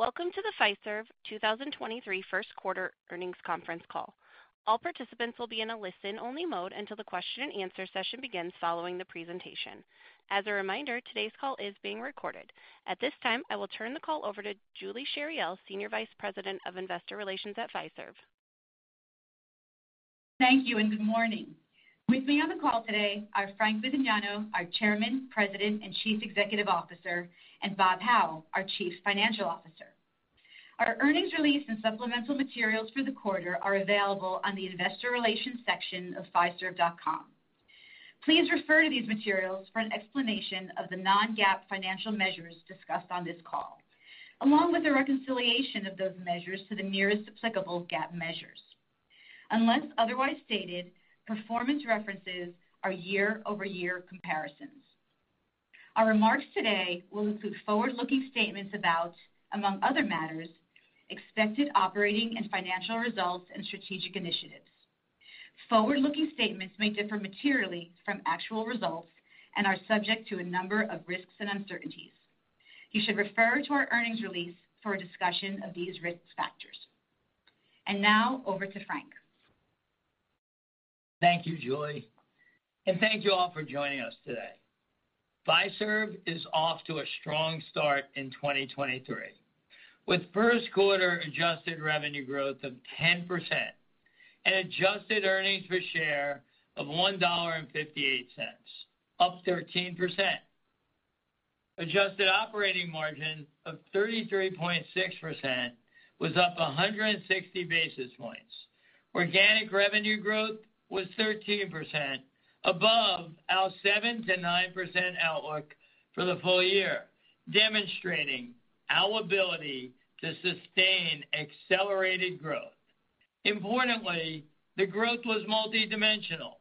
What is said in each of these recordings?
Welcome to the Fiserv 2023 first quarter earnings conference call. All participants will be in a listen-only mode until the question and answer session begins following the presentation. As a reminder, today's call is being recorded. At this time, I will turn the call over to Julie Chariell, Senior Vice President of Investor Relations at Fiserv. Thank you, and good morning. With me on the call today are Frank Bisignano, our Chairman, President, and Chief Executive Officer, and Bob Hau, our Chief Financial Officer. Our earnings release and supplemental materials for the quarter are available on the investor relations section of fiserv.com. Please refer to these materials for an explanation of the non-GAAP financial measures discussed on this call, along with a reconciliation of those measures to the nearest applicable GAAP measures. Unless otherwise stated, performance references are year-over-year comparisons. Our remarks today will include forward-looking statements about, among other matters, expected operating and financial results and strategic initiatives. Forward-looking statements may differ materially from actual results and are subject to a number of risks and uncertainties. You should refer to our earnings release for a discussion of these risk factors. And Now over to Frank. Thank you, Julie, and thank you all for joining us today. Fiserv is off to a strong start in 2023, with first quarter adjusted revenue growth of 10% and adjusted earnings per share of $1.58, up 13%. Adjusted operating margin of 33.6% was up 160 basis points. Organic revenue growth was 13%, above our 7%-9% outlook for the full year, demonstrating our ability to sustain accelerated growth. Importantly, the growth was multidimensional.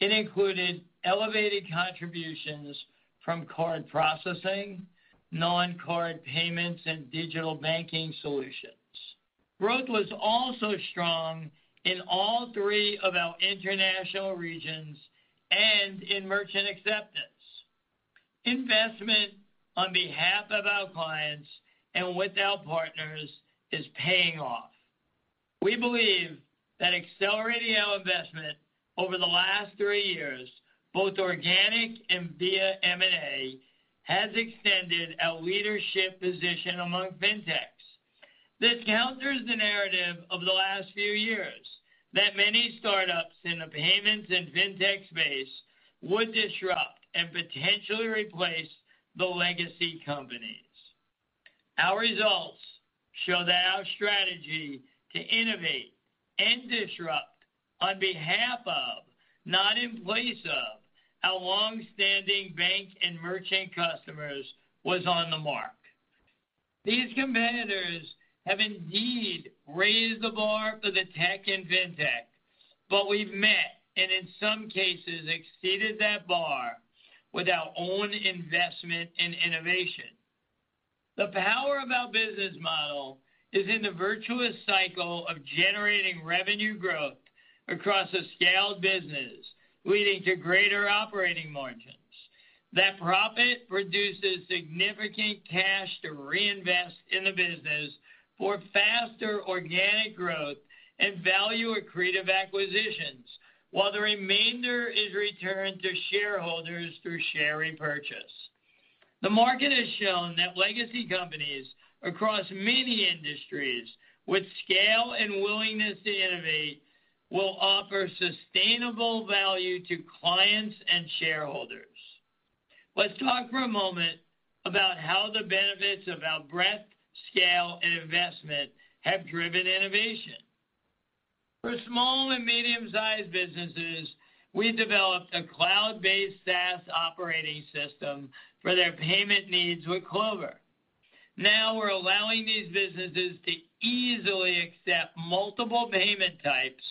It included elevated contributions from card processing, non-card payments, and digital banking solutions. Growth was also strong in all three of our international regions and in merchant acceptance. Investment on behalf of our clients and with our partners is paying off. We believe that accelerating our investment over the last three years, both organic and via M&A, has extended our leadership position among fintechs. This counters the narrative of the last few years that many startups in the payments and fintech space would disrupt and potentially replace the legacy companies. Our results show that our strategy to innovate and disrupt on behalf of, not in place of, our long-standing bank and merchant customers was on the mark. These competitors have indeed raised the bar for the tech and fintech, but we've met, and in some cases exceeded that bar with our own investment in innovation. The power of our business model is in the virtuous cycle of generating revenue growth across a scaled business, leading to greater operating margins. That profit produces significant cash to reinvest in the business for faster organic growth and value accretive acquisitions, while the remainder is returned to shareholders through share repurchase. The market has shown that legacy companies across many industries with scale and willingness to innovate will offer sustainable value to clients and shareholders. Let's talk for a moment about how the benefits of our breadth, scale, and investment have driven innovation. For small and medium-sized businesses, we developed a cloud-based SaaS operating system for their payment needs with Clover. Now we're allowing these businesses to easily accept multiple payment types,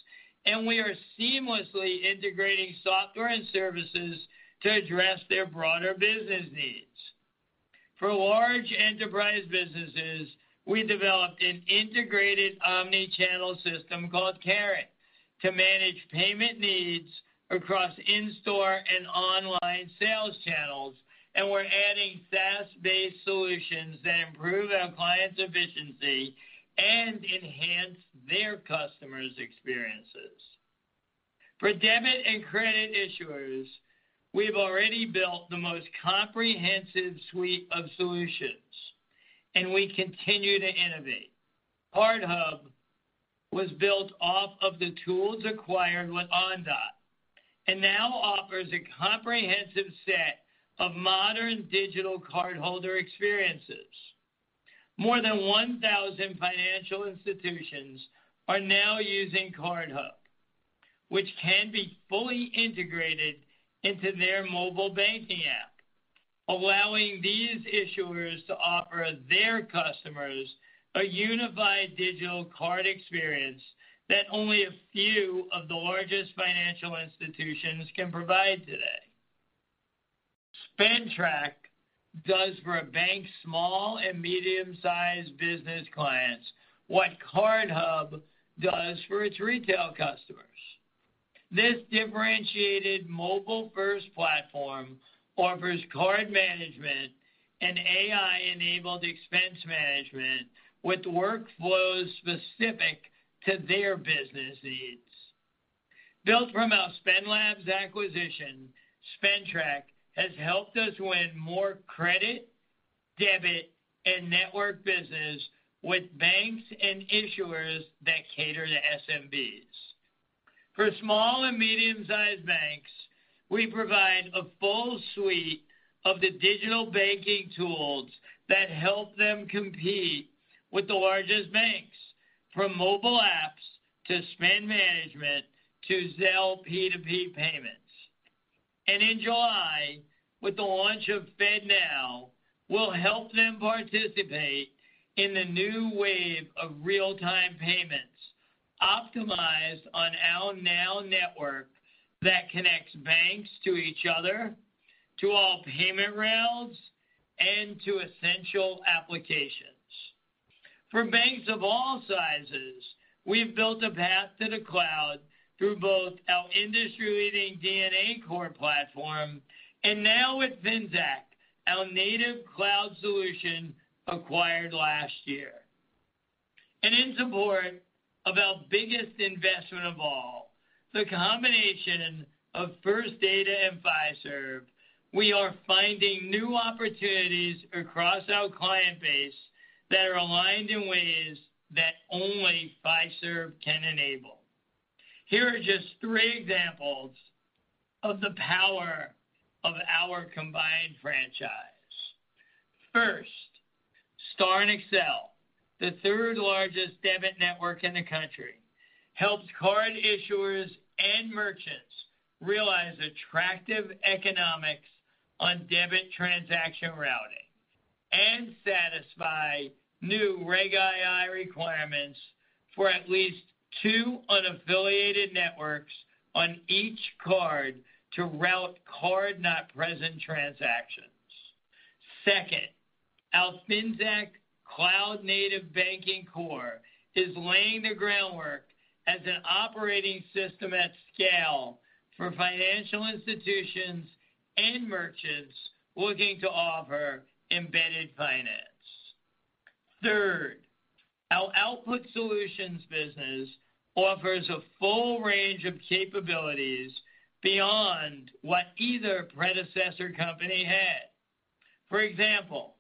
and we are seamlessly integrating software and services to address their broader business needs. For large enterprise businesses, we developed an integrated omni-channel system called Carat to manage payment needs across in-store and online sales channels, and we're adding SaaS-based solutions that improve our clients' efficiency and enhance their customers' experiences. For debit and credit issuers, we've already built the most comprehensive suite of solutions, and we continue to innovate. CardHub was built off of the tools acquired with Ondot and now offers a comprehensive set of modern digital cardholder experiences. More than 1,000 financial institutions are now using CardHub, which can be fully integrated into their mobile banking app, allowing these issuers to offer their customers a unified digital card experience that only a few of the largest financial institutions can provide today. SpendTrack does for a bank's small and medium-sized business clients what CardHub does for its retail customers. This differentiated mobile-first platform offers card management and AI-enabled expense management with workflows specific to their business needs. Built from our SpendLabs acquisition, SpendTrack has helped us win more credit, debit, and network business with banks and issuers that cater to SMBs. For small and medium-sized banks, we provide a full suite of the digital banking tools that help them compete with the largest banks, from mobile apps to spend management to Zelle P2P payments. And in July, with the launch of FedNow, we'll help them participate in the new wave of real-time payments optimized on our NOW Network that connects banks to each other, to all payment rails, and to essential applications. For banks of all sizes, we've built a path to the cloud through both our industry-leading DNA core platform and now with Finxact, our native cloud solution acquired last year. And in support of our biggest investment of all, the combination of First Data and Fiserv, we are finding new opportunities across our client base that are aligned in ways that only Fiserv can enable. Here are just three examples of the power of our combined franchise. First, STAR & Accel, the third-largest debit network in the country, helps card issuers and merchants realize attractive economics on debit transaction routing and satisfy new Reg II requirements for at least two unaffiliated networks on each card to route card-not-present transactions. Second, our Finxact cloud-native banking core is laying the groundwork as an operating system at scale for financial institutions and merchants looking to offer embedded finance. Third, our Output Solutions business offers a full range of capabilities beyond what either predecessor company had. For example,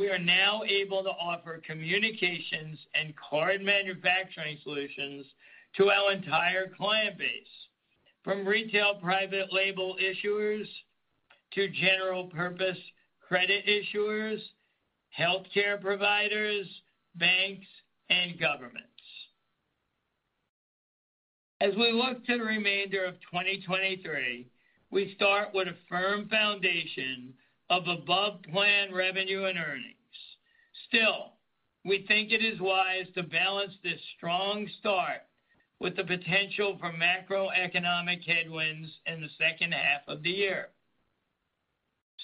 we are now able to offer communications and card manufacturing solutions to our entire client base, from retail private label issuers to general-purpose credit issuers, healthcare providers, banks, and governments. As we look to the remainder of 2023, we start with a firm foundation of above-plan revenue and earnings. Still, we think it is wise to balance this strong start with the potential for macroeconomic headwinds in the second half of the year.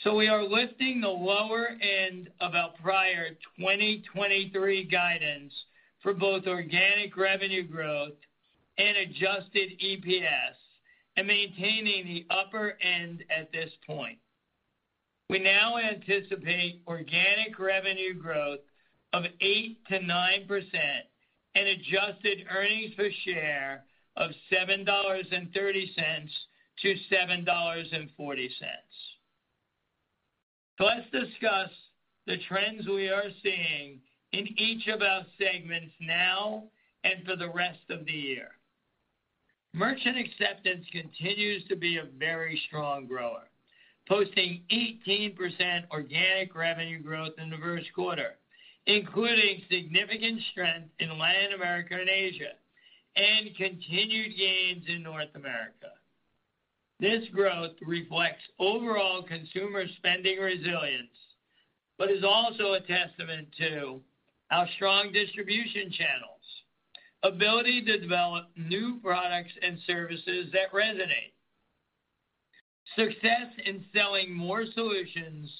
So we are lifting the lower end of our prior 2023 guidance for both organic revenue growth and adjusted EPS and maintaining the upper end at this point. We now anticipate organic revenue growth of 8%-9% and adjusted earnings per share of $7.30-$7.40. Let's discuss the trends we are seeing in each of our segments now and for the rest of the year. Merchant acceptance continues to be a very strong grower, posting 18% organic revenue growth in the first quarter, including significant strength in Latin America and Asia, and continued gains in North America. This growth reflects overall consumer spending resilience, but is also a testament to our strong distribution channels, ability to develop new products and services that resonate, success in selling more solutions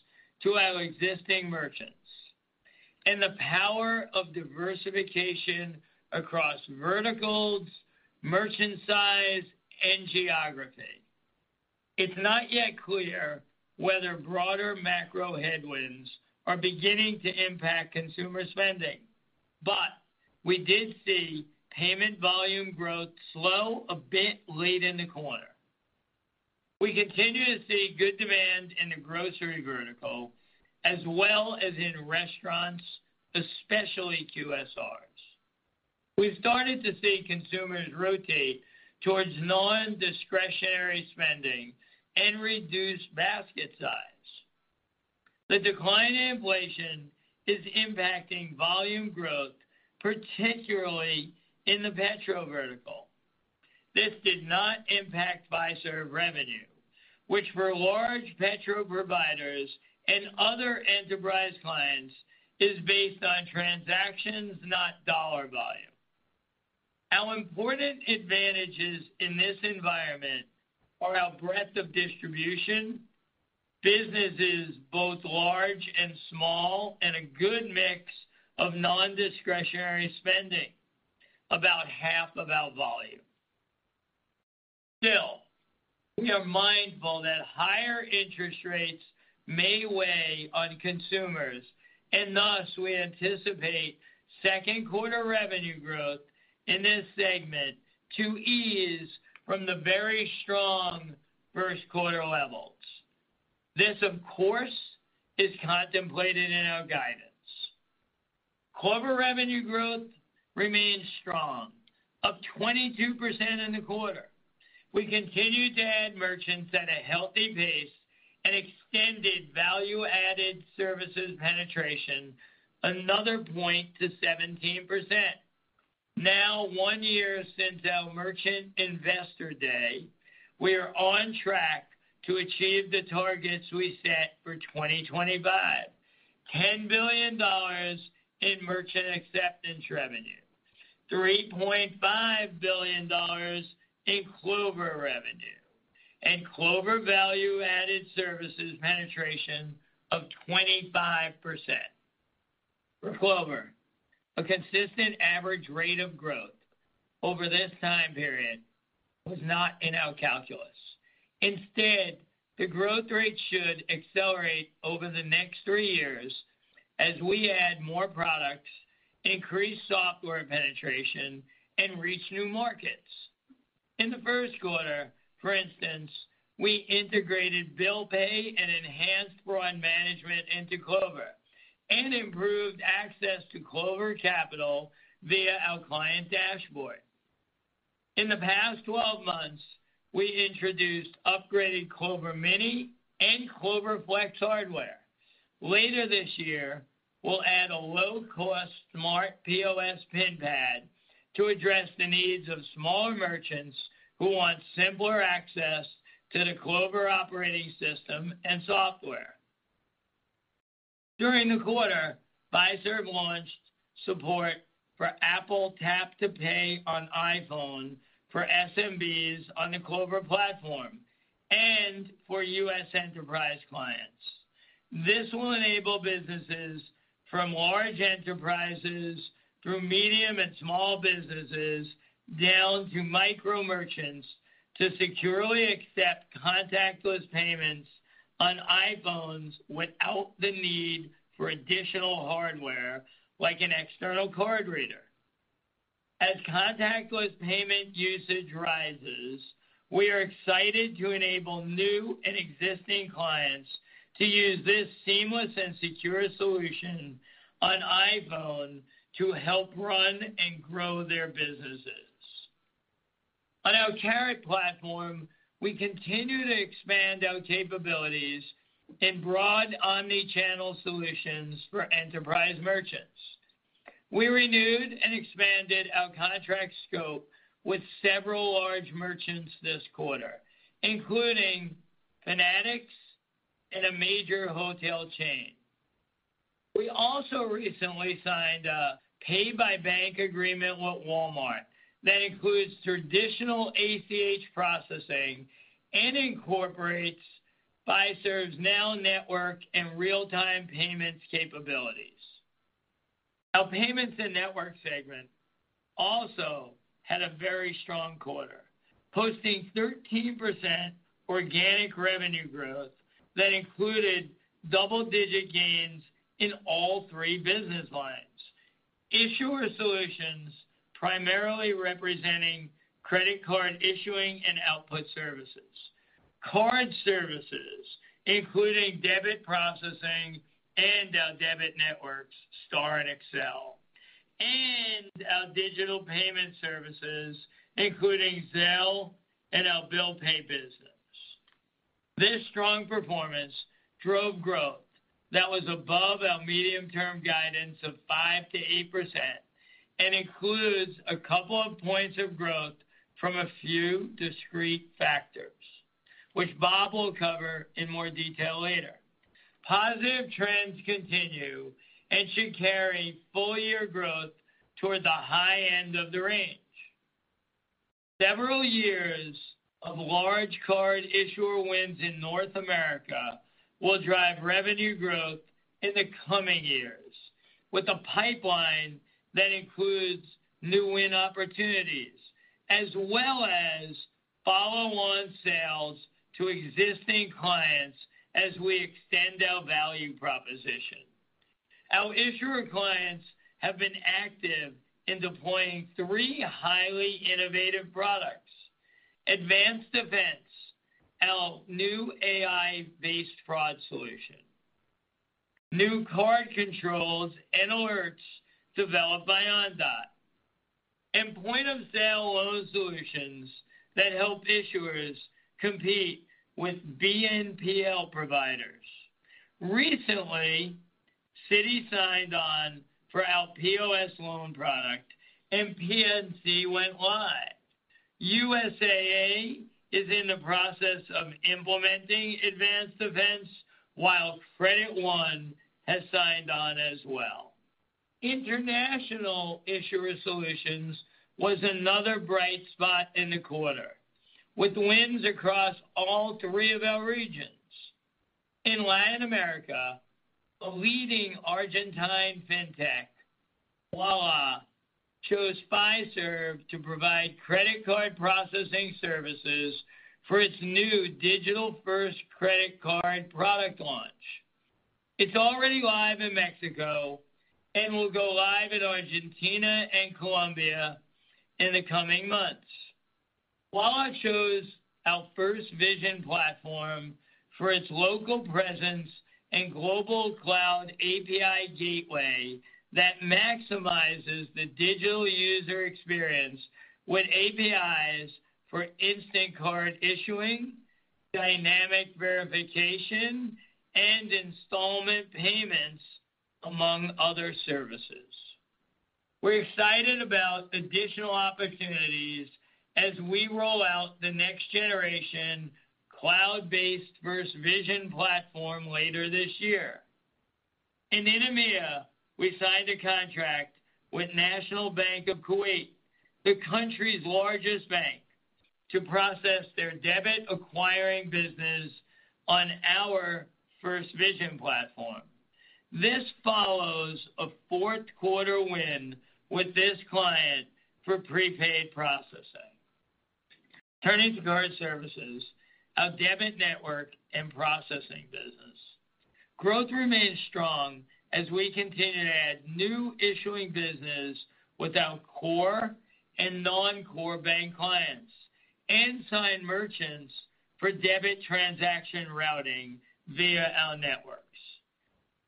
to our existing merchants, and the power of diversification across verticals, merchant size, and geography. It's not yet clear whether broader macro headwinds are beginning to impact consumer spending, but we did see payment volume growth slow a bit late in the quarter. We continue to see good demand in the grocery vertical as well as in restaurants, especially QSRs. We've started to see consumers rotate towards non-discretionary spending and reduce basket size. The decline in inflation is impacting volume growth, particularly in the petro vertical. This did not impact Fiserv revenue, which for large petro providers and other enterprise clients is based on transactions, not dollar volume. Our important advantages in this environment are our breadth of distribution, businesses both large and small, and a good mix of non-discretionary spending, about half of our volume. Still, we are mindful that higher interest rates may weigh on consumers, and thus we anticipate second quarter revenue growth in this segment to ease from the very strong first quarter levels. This, of course, is contemplated in our guidance. Clover revenue growth remains strong, up 22% in the quarter. We continue to add merchants at a healthy pace and extended value-added services penetration another point to 17%. Now, one year since our Merchant Investor Day, we are on track to achieve the targets we set for 2025, $10 billion in merchant acceptance revenue, $3.5 billion in Clover revenue, and Clover value-added services penetration of 25%. For Clover, a consistent average rate of growth over this time period was not in our calculus. Instead, the growth rate should accelerate over the next three years as we add more products, increase software penetration, and reach new markets. In the first quarter, for instance, we integrated bill pay and enhanced fraud management into Clover and improved access to Clover Capital via our client dashboard. In the past 12 months, we introduced upgraded Clover Mini and Clover Flex hardware. Later this year, we'll add a low-cost smart POS PIN pad to address the needs of smaller merchants who want simpler access to the Clover operating system and software. During the quarter, Fiserv launched support for Apple Tap to Pay on iPhone for SMBs on the Clover platform and for U.S. enterprise clients. This will enable businesses from large enterprises through medium and small businesses down to micro merchants to securely accept contactless payments on iPhones without the need for additional hardware like an external card reader. As contactless payment usage rises, we are excited to enable new and existing clients to use this seamless and secure solution on iPhone to help run and grow their businesses. On our Carat platform, we continue to expand our capabilities in broad omni-channel solutions for enterprise merchants. We renewed and expanded our contract scope with several large merchants this quarter, including Fanatics and a major hotel chain. We also recently signed a pay-by-bank agreement with Walmart that includes traditional ACH processing and incorporates Fiserv's NOW Network and real-time payments capabilities. Our payments and network segment also had a very strong quarter, posting 13% organic revenue growth that included double-digit gains in all three business lines. Issuer solutions, primarily representing credit card issuing and output services. Card services, including debit processing and our debit networks, STAR and Accel, and our digital payment services, including Zelle and our bill pay business. This strong performance drove growth that was above our medium-term guidance of 5%-8% and includes a couple of points of growth from a few discrete factors, which Bob will cover in more detail later. Positive trends continue and should carry full-year growth toward the high end of the range. Several years of large card issuer wins in North America will drive revenue growth in the coming years, with a pipeline that includes new win opportunities, as well as follow-on sales to existing clients as we extend our value proposition. Our issuer clients have been active in deploying three highly innovative products. Advanced Defense, our new AI-based fraud solution. New card controls and alerts developed by Ondot. And point-of-sale loan solutions that help issuers compete with BNPL providers. Recently, Citi signed on for our POS loan product, and PNC went live. USAA is in the process of implementing Advanced Defense, while Credit One has signed on as well. International issuer solutions was another bright spot in the quarter, with wins across all three of our regions. In Latin America, a leading Argentine fintech, Ualá, chose Fiserv to provide credit card processing services for its new digital-first credit card product launch. It's already live in Mexico and will go live in Argentina and Colombia in the coming months. Ualá chose our FirstVision platform for its local presence and global cloud API gateway that maximizes the digital user experience with APIs for instant card issuing, dynamic verification, and installment payments, among other services. We're excited about additional opportunities as we roll out the next generation cloud-based FirstVision platform later this year. In EMEA, we signed a contract with National Bank of Kuwait, the country's largest bank, to process their debit acquiring business on our FirstVision platform. This follows a fourth quarter win with this client for prepaid processing. Turning to card services, our debit network and processing business. Growth remains strong as we continue to add new issuing business with our core and non-core bank clients and sign merchants for debit transaction routing via our networks.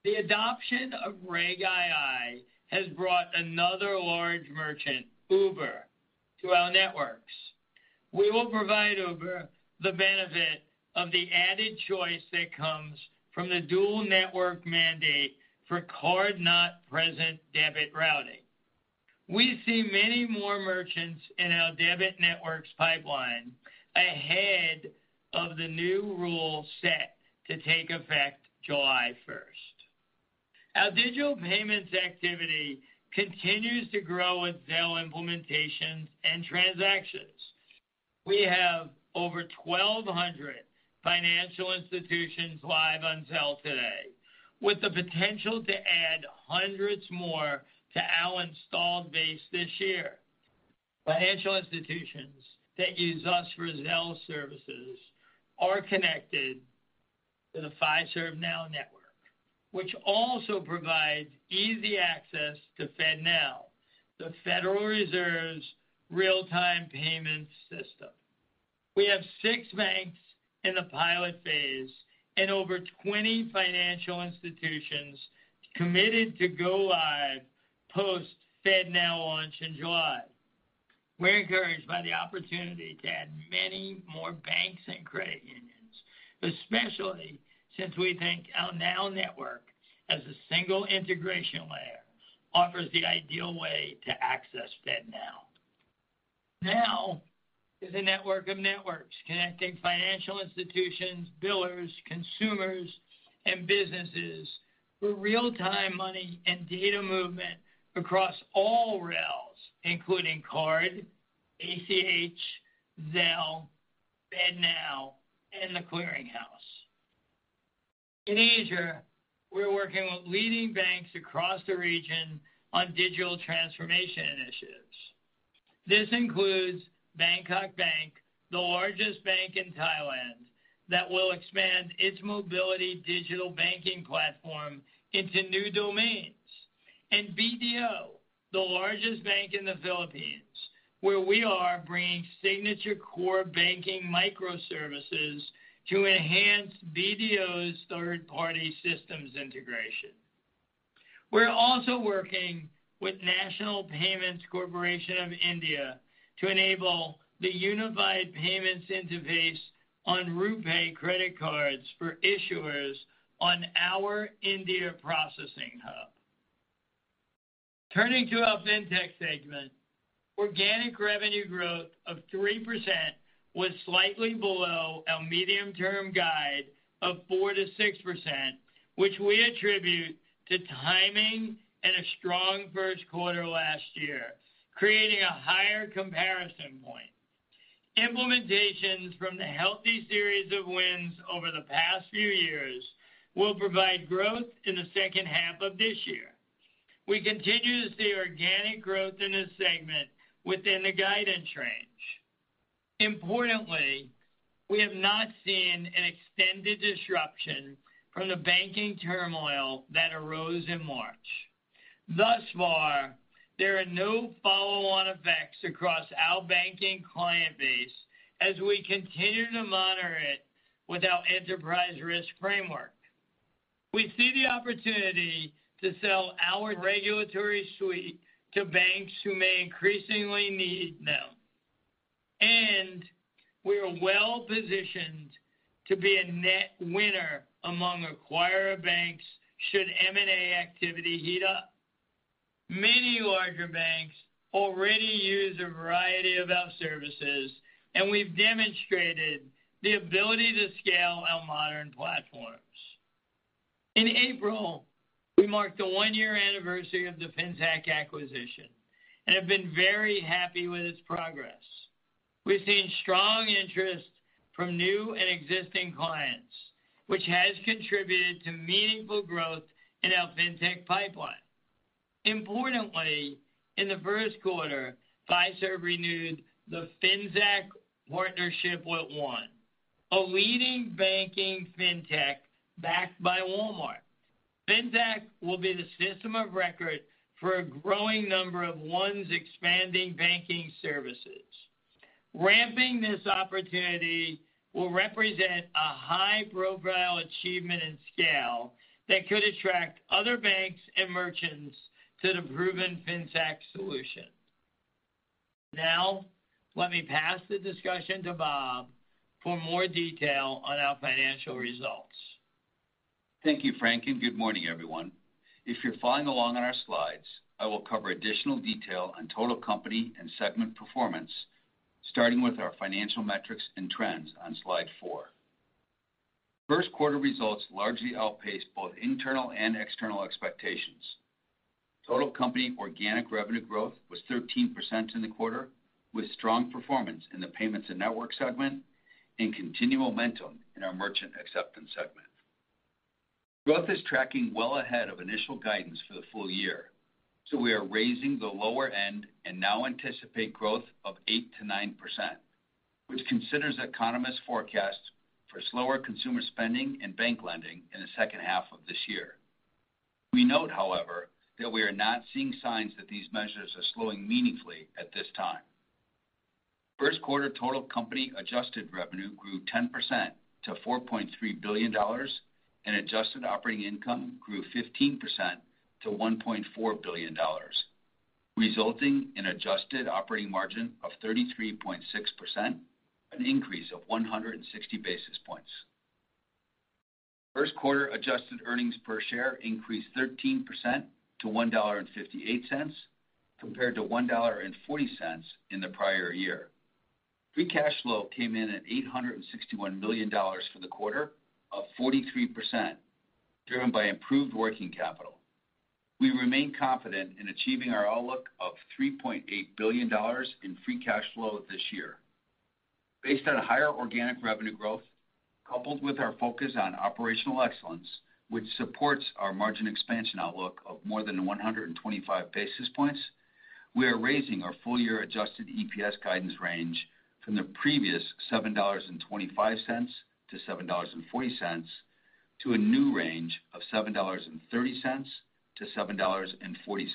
The adoption of Reg II has brought another large merchant, Uber, to our networks. We will provide Uber the benefit of the added choice that comes from the dual network mandate for card-not-present debit routing. We see many more merchants in our debit networks pipeline ahead of the new rule set to take effect July 1st. Our digital payments activity continues to grow with Zelle implementations and transactions. We have over 1,200 financial institutions live on Zelle today, with the potential to add hundreds more to our installed base this year. Financial institutions that use us for Zelle services are connected to the Fiserv Now network, which also provides easy access to FedNow, the Federal Reserve's real-time payments system. We have six banks in the pilot phase and over 20 financial institutions committed to go live post FedNow launch in July. We're encouraged by the opportunity to add many more banks and credit unions, especially since we think our Now network, as a single integration layer, offers the ideal way to access FedNow. Now is a network of networks connecting financial institutions, billers, consumers, and businesses for real-time money and data movement across all rails, including card, ACH, Zelle, FedNow, and The Clearing House. In Asia, we're working with leading banks across the region on digital transformation initiatives. This includes Bangkok Bank, the largest bank in Thailand, that will expand its mobility digital banking platform into new domains, and BDO, the largest bank in the Philippines, where we are bringing signature core banking microservices to enhance BDO's third-party systems integration. We're also working with National Payments Corporation of India to enable the unified payments interface on RuPay credit cards for issuers on our India processing hub. Turning to our Fintech segment, organic revenue growth of 3% was slightly below our medium-term guide of 4%-6%, which we attribute to timing and a strong first quarter last year, creating a higher comparison point. Implementations from the healthy series of wins over the past few years will provide growth in the second half of this year. We continue to see organic growth in this segment within the guidance range. Importantly, we have not seen an extended disruption from the banking turmoil that arose in March. Thus far, there are no follow-on effects across our banking client base as we continue to monitor it with our enterprise risk framework. We see the opportunity to sell our regulatory suite to banks who may increasingly need them, and we are well-positioned to be a net winner among acquirer banks should M&A activity heat up. Many larger banks already use a variety of our services, and we've demonstrated the ability to scale our modern platforms. In April, we marked the one-year anniversary of the Finxact acquisition and have been very happy with its progress. We've seen strong interest from new and existing clients, which has contributed to meaningful growth in our Fintech pipeline. Importantly, in the first quarter, Fiserv renewed the Finxact partnership with One, a leading banking fintech backed by Walmart. Finxact will be the system of record for a growing number of one's expanding banking services. Ramping this opportunity will represent a high-profile achievement and scale that could attract other banks and merchants to the proven Finxact solution. Now, let me pass the discussion to Bob for more detail on our financial results. Thank you, Frank, and good morning, everyone. If you're following along on our slides, I will cover additional detail on total company and segment performance, starting with our financial metrics and trends on slide four. First quarter results largely outpaced both internal and external expectations. Total company organic revenue growth was 13% in the quarter, with strong performance in the payments and network segment and continued momentum in our merchant acceptance segment. Growth is tracking well ahead of initial guidance for the full year, so we are raising the lower end and now anticipate growth of 8%-9%, which considers economists' forecasts for slower consumer spending and bank lending in the second half of this year. We note, however, that we are not seeing signs that these measures are slowing meaningfully at this time. First quarter total company adjusted revenue grew 10% to $4.3 billion, and adjusted operating income grew 15% to $1.4 billion, resulting in adjusted operating margin of 33.6%, an increase of 160 basis points. First quarter adjusted earnings per share increased 13% to $1.58, compared to $1.40 in the prior year. Free cash flow came in at $861 million for the quarter, up 43%, driven by improved working capital. We remain confident in achieving our outlook of $3.8 billion in free cash flow this year. Based on higher organic revenue growth, coupled with our focus on operational excellence, which supports our margin expansion outlook of more than 125 basis points, we are raising our full-year adjusted EPS guidance range from the previous $7.25-$7.40 to a new range of $7.30-$7.40,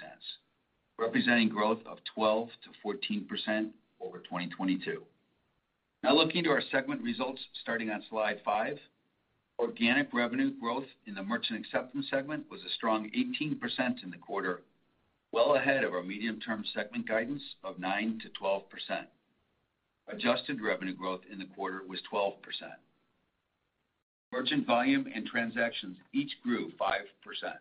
representing growth of 12%-14% over 2022. Now looking to our segment results starting on slide five. Organic revenue growth in the merchant acceptance segment was a strong 18% in the quarter, well ahead of our medium-term segment guidance of 9%-12%. Adjusted revenue growth in the quarter was 12%. Merchant volume and transactions each grew 5%.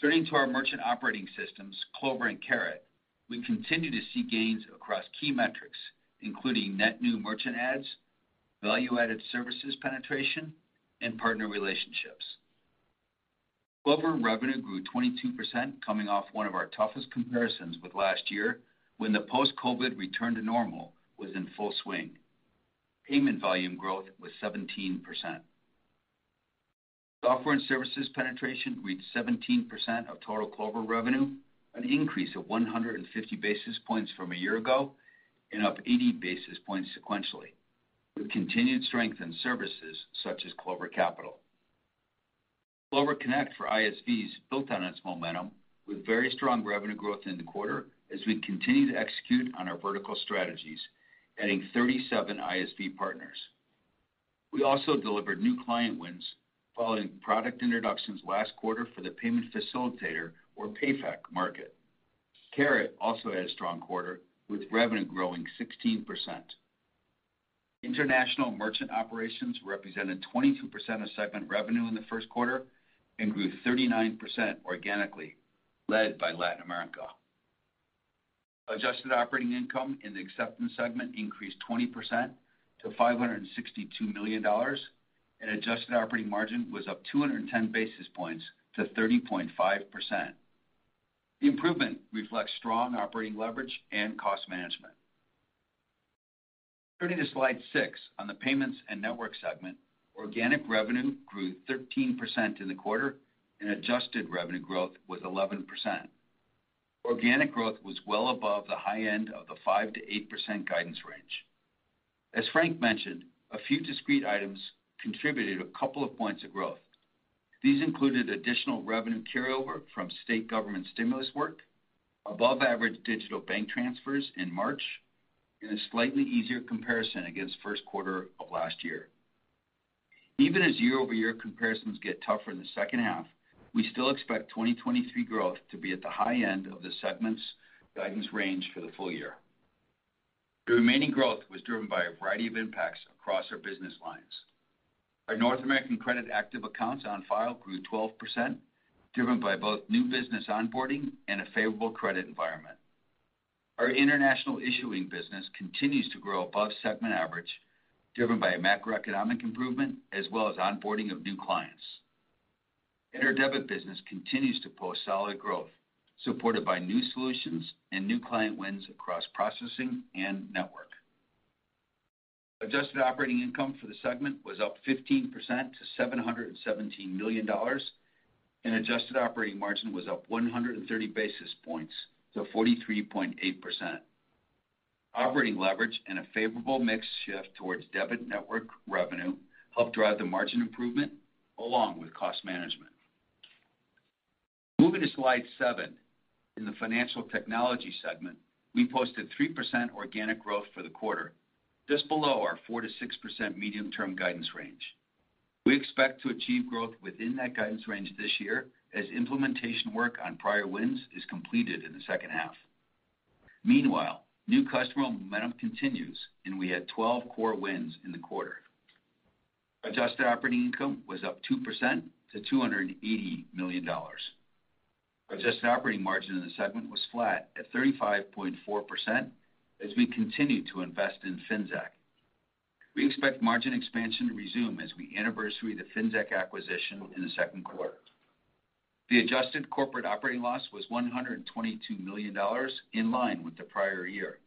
Turning to our merchant operating systems, Clover and Carat, we continue to see gains across key metrics, including net new merchant adds, value-added services penetration, and partner relationships. Clover revenue grew 22%, coming off one of our toughest comparisons with last year, when the post-COVID return to normal was in full swing. Payment volume growth was 17%. Software and services penetration reached 17% of total Clover revenue, an increase of 150 basis points from a year ago and up 80 basis points sequentially, with continued strength in services such as Clover Capital. Clover Connect for ISVs built on its momentum with very strong revenue growth in the quarter as we continue to execute on our vertical strategies, adding 37 ISV partners. We also delivered new client wins following product introductions last quarter for the payment facilitator or PayFac market. Carat also had a strong quarter, with revenue growing 16%. International merchant operations represented 22% of segment revenue in the first quarter and grew 39% organically, led by Latin America. Adjusted operating income in the acceptance segment increased 20% to $562 million, and adjusted operating margin was up 210 basis points to 30.5%. The improvement reflects strong operating leverage and cost management. Turning to slide six, on the payments and network segment, organic revenue grew 13% in the quarter, and adjusted revenue growth was 11%. Organic growth was well above the high end of the 5%-8% guidance range. As Frank mentioned, a few discrete items contributed a couple of points of growth. These included additional revenue carryover from state government stimulus work, above average digital bank transfers in March, and a slightly easier comparison against first quarter of last year. Even as year-over-year comparisons get tougher in the second half, we still expect 2023 growth to be at the high end of the segment's guidance range for the full year. The remaining growth was driven by a variety of impacts across our business lines. Our North American credit active accounts on file grew 12%, driven by both new business onboarding and a favorable credit environment. Our international issuing business continues to grow above segment average, driven by a macroeconomic improvement as well as onboarding of new clients. Our debit business continues to post solid growth, supported by new solutions and new client wins across processing and network. Adjusted operating income for the segment was up 15% to $717 million, and adjusted operating margin was up 130 basis points to 43.8%. Operating leverage and a favorable mix shift towards debit network revenue helped drive the margin improvement along with cost management. Moving to slide seven. In the financial technology segment, we posted 3% organic growth for the quarter, just below our 4%-6% medium-term guidance range. We expect to achieve growth within that guidance range this year as implementation work on prior wins is completed in the second half. Meanwhile, new customer momentum continues, and we had 12 core wins in the quarter. Adjusted operating income was up 2% to $280 million. Adjusted operating margin in the segment was flat at 35.4% as we continue to invest in Finxact. We expect margin expansion to resume as we anniversary the Finxact acquisition in the second quarter. The adjusted corporate operating loss was $122 million, in line with the prior year.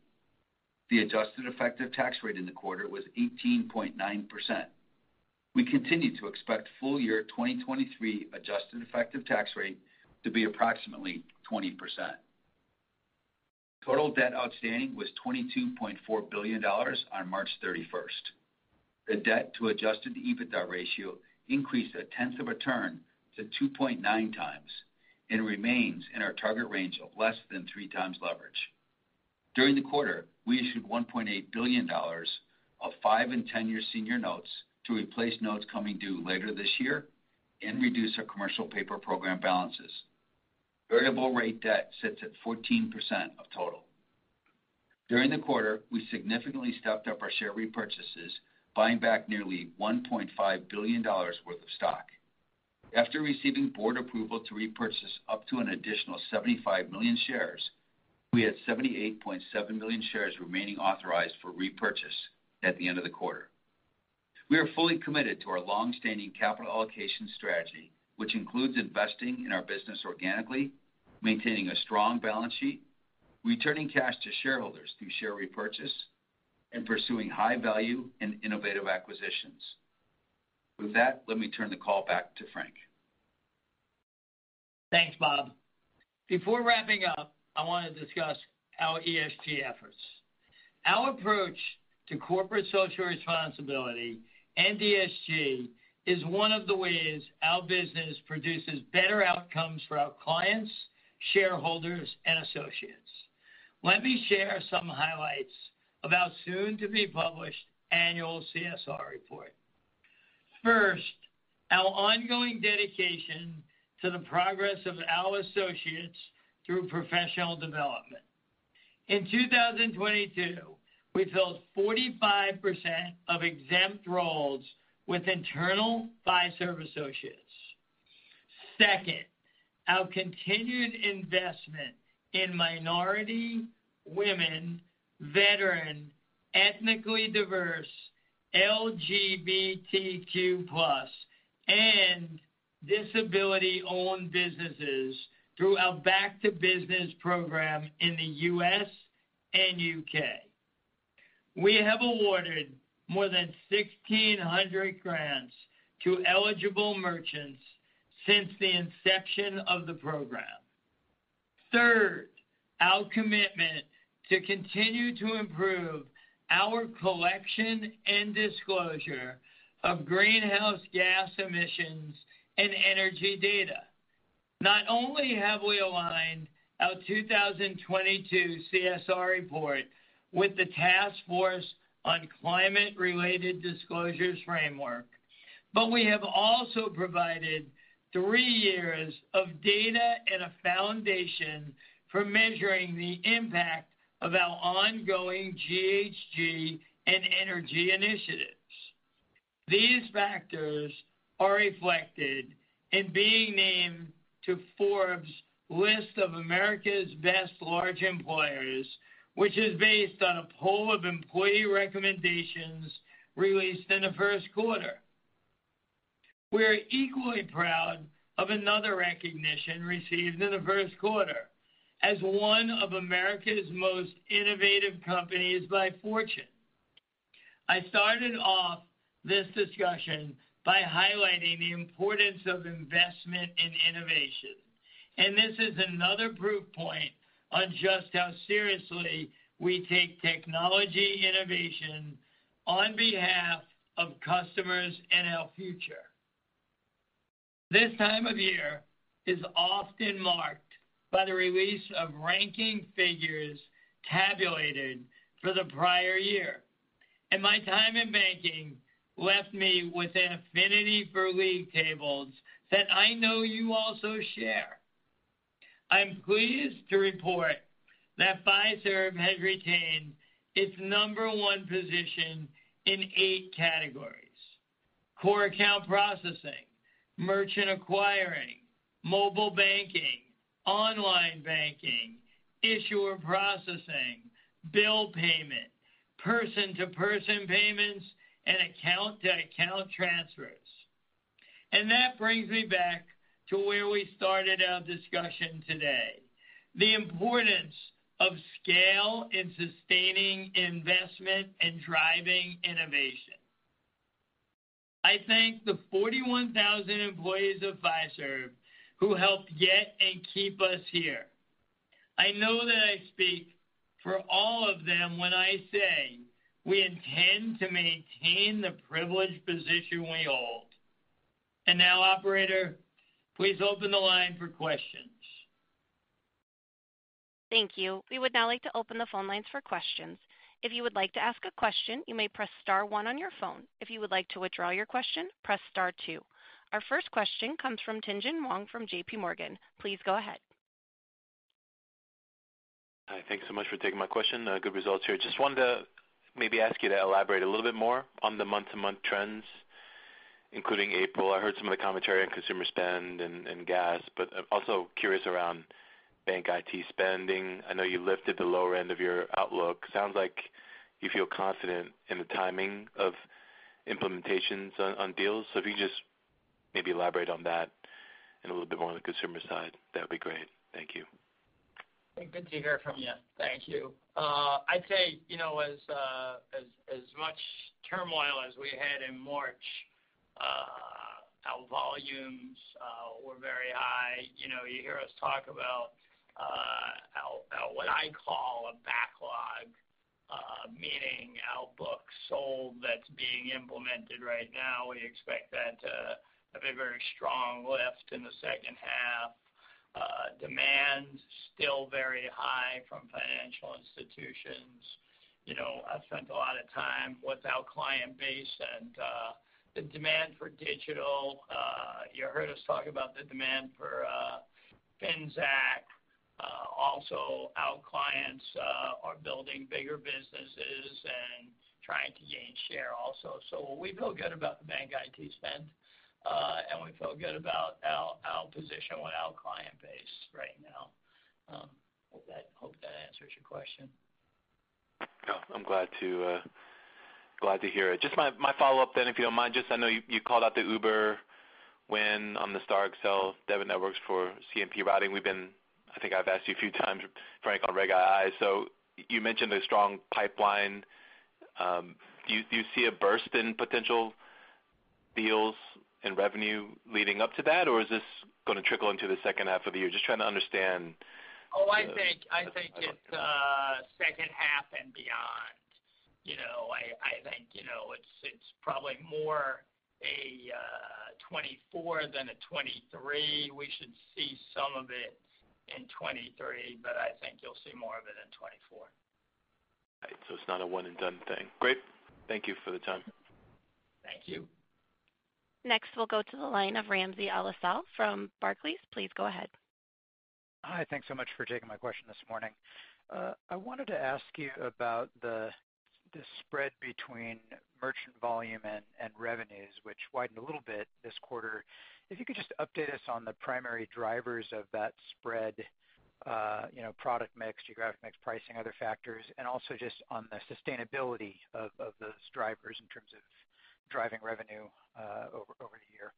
The adjusted effective tax rate in the quarter was 18.9%. We continue to expect full year 2023 adjusted effective tax rate to be approximately 20%. Total debt outstanding was $22.4 billion on March 31st. The debt to adjusted EBITDA ratio increased a tenth of a turn to 2.9x and remains in our target range of less than 3x leverage. During the quarter, we issued $1.8 billion of five and 10-year senior notes to replace notes coming due later this year and reduce our commercial paper program balances. Variable rate debt sits at 14% of total. During the quarter, we significantly stepped up our share repurchases, buying back nearly $1.5 billion worth of stock. After receiving board approval to repurchase up to an additional 75 million shares, we had 78.7 million shares remaining authorized for repurchase at the end of the quarter. We are fully committed to our long-standing capital allocation strategy, which includes investing in our business organically, maintaining a strong balance sheet, returning cash to shareholders through share repurchase, and pursuing high value and innovative acquisitions. With that, let me turn the call back to Frank. Thanks, Bob. Before wrapping up, I want to discuss our ESG efforts. Our approach to corporate social responsibility and ESG is one of the ways our business produces better outcomes for our clients, shareholders, and associates. Let me share some highlights of our soon-to-be-published annual CSR report. First, our ongoing dedication to the progress of our associates through professional development. In 2022, we filled 45% of exempt roles with internal Fiserv associates. Second, our continued investment in minority, women, veteran, ethnically diverse, LGBTQ+, and disability-owned businesses through our Back to Business program in the U.S. and U.K. We have awarded more than 1,600 grants to eligible merchants since the inception of the program. Third, our commitment to continue to improve our collection and disclosure of greenhouse gas emissions and energy data. Not only have we aligned our 2022 CSR report with the Task Force on Climate-related Disclosures framework, but we have also provided three years of data and a foundation for measuring the impact of our ongoing GHG and energy initiatives. These factors are reflected in being named to Forbes list of America's Best Large Employers, which is based on a poll of employee recommendations released in the first quarter. We're equally proud of another recognition received in the first quarter as one of America's most innovative companies by Fortune. I started off this discussion by highlighting the importance of investment in innovation, and this is another proof point on just how seriously we take technology innovation on behalf of customers and our future. This time of year is often marked by the release of ranking figures tabulated for the prior year, and my time in banking left me with an affinity for league tables that I know you also share. I'm pleased to report that Fiserv has retained its number one position in eight categories. Core account processing, merchant acquiring, mobile banking, online banking, issuer processing, bill payment, person-to-person payments, and account-to-account transfers. And that brings me back to where we started our discussion today, the importance of scale in sustaining investment and driving innovation. I thank the 41,000 employees of Fiserv who helped get and keep us here. I know that I speak for all of them when I say we intend to maintain the privileged position we hold. And now, operator, please open the line for questions. Thank you. We would now like to open the phone lines for questions. If you would like to ask a question, you may press star one on your phone. If you would like to withdraw your question, press star two. Our first question comes from Tien-Tsin Huang from JPMorgan. Please go ahead. Hi. Thanks so much for taking my question. Uh, good results here. Just wanted to maybe ask you to elaborate a little bit more on the month-to-month trends, including April. I heard some of the commentary on consumer spend and gas, but I'm also curious around bank IT spending. I know you lifted the lower end of your outlook. Sounds like you feel confident in the timing of implementations on deals. If you just maybe elaborate on that and a little bit more on the consumer side, that would be great. Thank you. Good to hear from you. Thank you. Uh, I'd say, you know, uh, as much turmoil as we had in March, uh, our volumes were very high. You know, you hear us talk about what I call a backlog, meaning our book sold that's being implemented right now. We expect that to have a very strong lift in the second half. Demand's still very high from financial institutions. You know, I've spent a lot of time with our client base and uh, the demand for digital. Uh, you heard us talk about the demand for uh, Finxact. Also our clients are building bigger businesses and trying to gain share also. So we feel good about the bank IT spend, Uh, and we feel good about our position with our client base right now. Um, hope that answers your question. No, I'm glad to uh, hear it. Just my follow-up then, if you don't mind. Just I know you called out the Uber win on the STAR Accel debit networks for CNP routing. We've been I think I've asked you a few times, Frank, on Reg II. So you mentioned a strong pipeline. Um, do you see a burst in potential deals and revenue leading up to that, or is this gonna trickle into the second half of the year? Just trying to understand. Oh, I think it's uh, second half and beyond. you know, I think, you know, it's probably more a uh, 2024 than a 2023. We should see some of it in 2023, but I think you'll see more of it in 2024. Right. So it's not a one and done thing. Great. Thank you for the time. Thank you. Next, we'll go to the line of Ramsey El-Assal from Barclays. Please go ahead. Hi. Thanks so much for taking my question this morning. Uh, I wanted to ask you about the spread between merchant volume and revenues, which widened a little bit this quarter. If you could just update us on the primary drivers of that spread, uh, you know, product mix, geographic mix, pricing, other factors, and also just on the sustainability of those drivers in terms of driving revenue uh, over the year.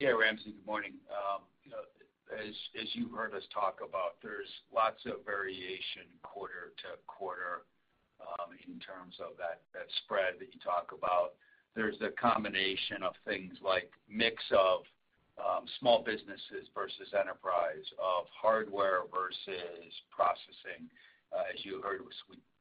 Yeah, Ramsey, good morning. Um, you know, as you've heard us talk about, there's lots of variation quarter to quarter um, in terms of that spread that you talk about. There's a combination of things like mix of um, small businesses versus enterprise, of hardware versus processing. Uh, as you heard,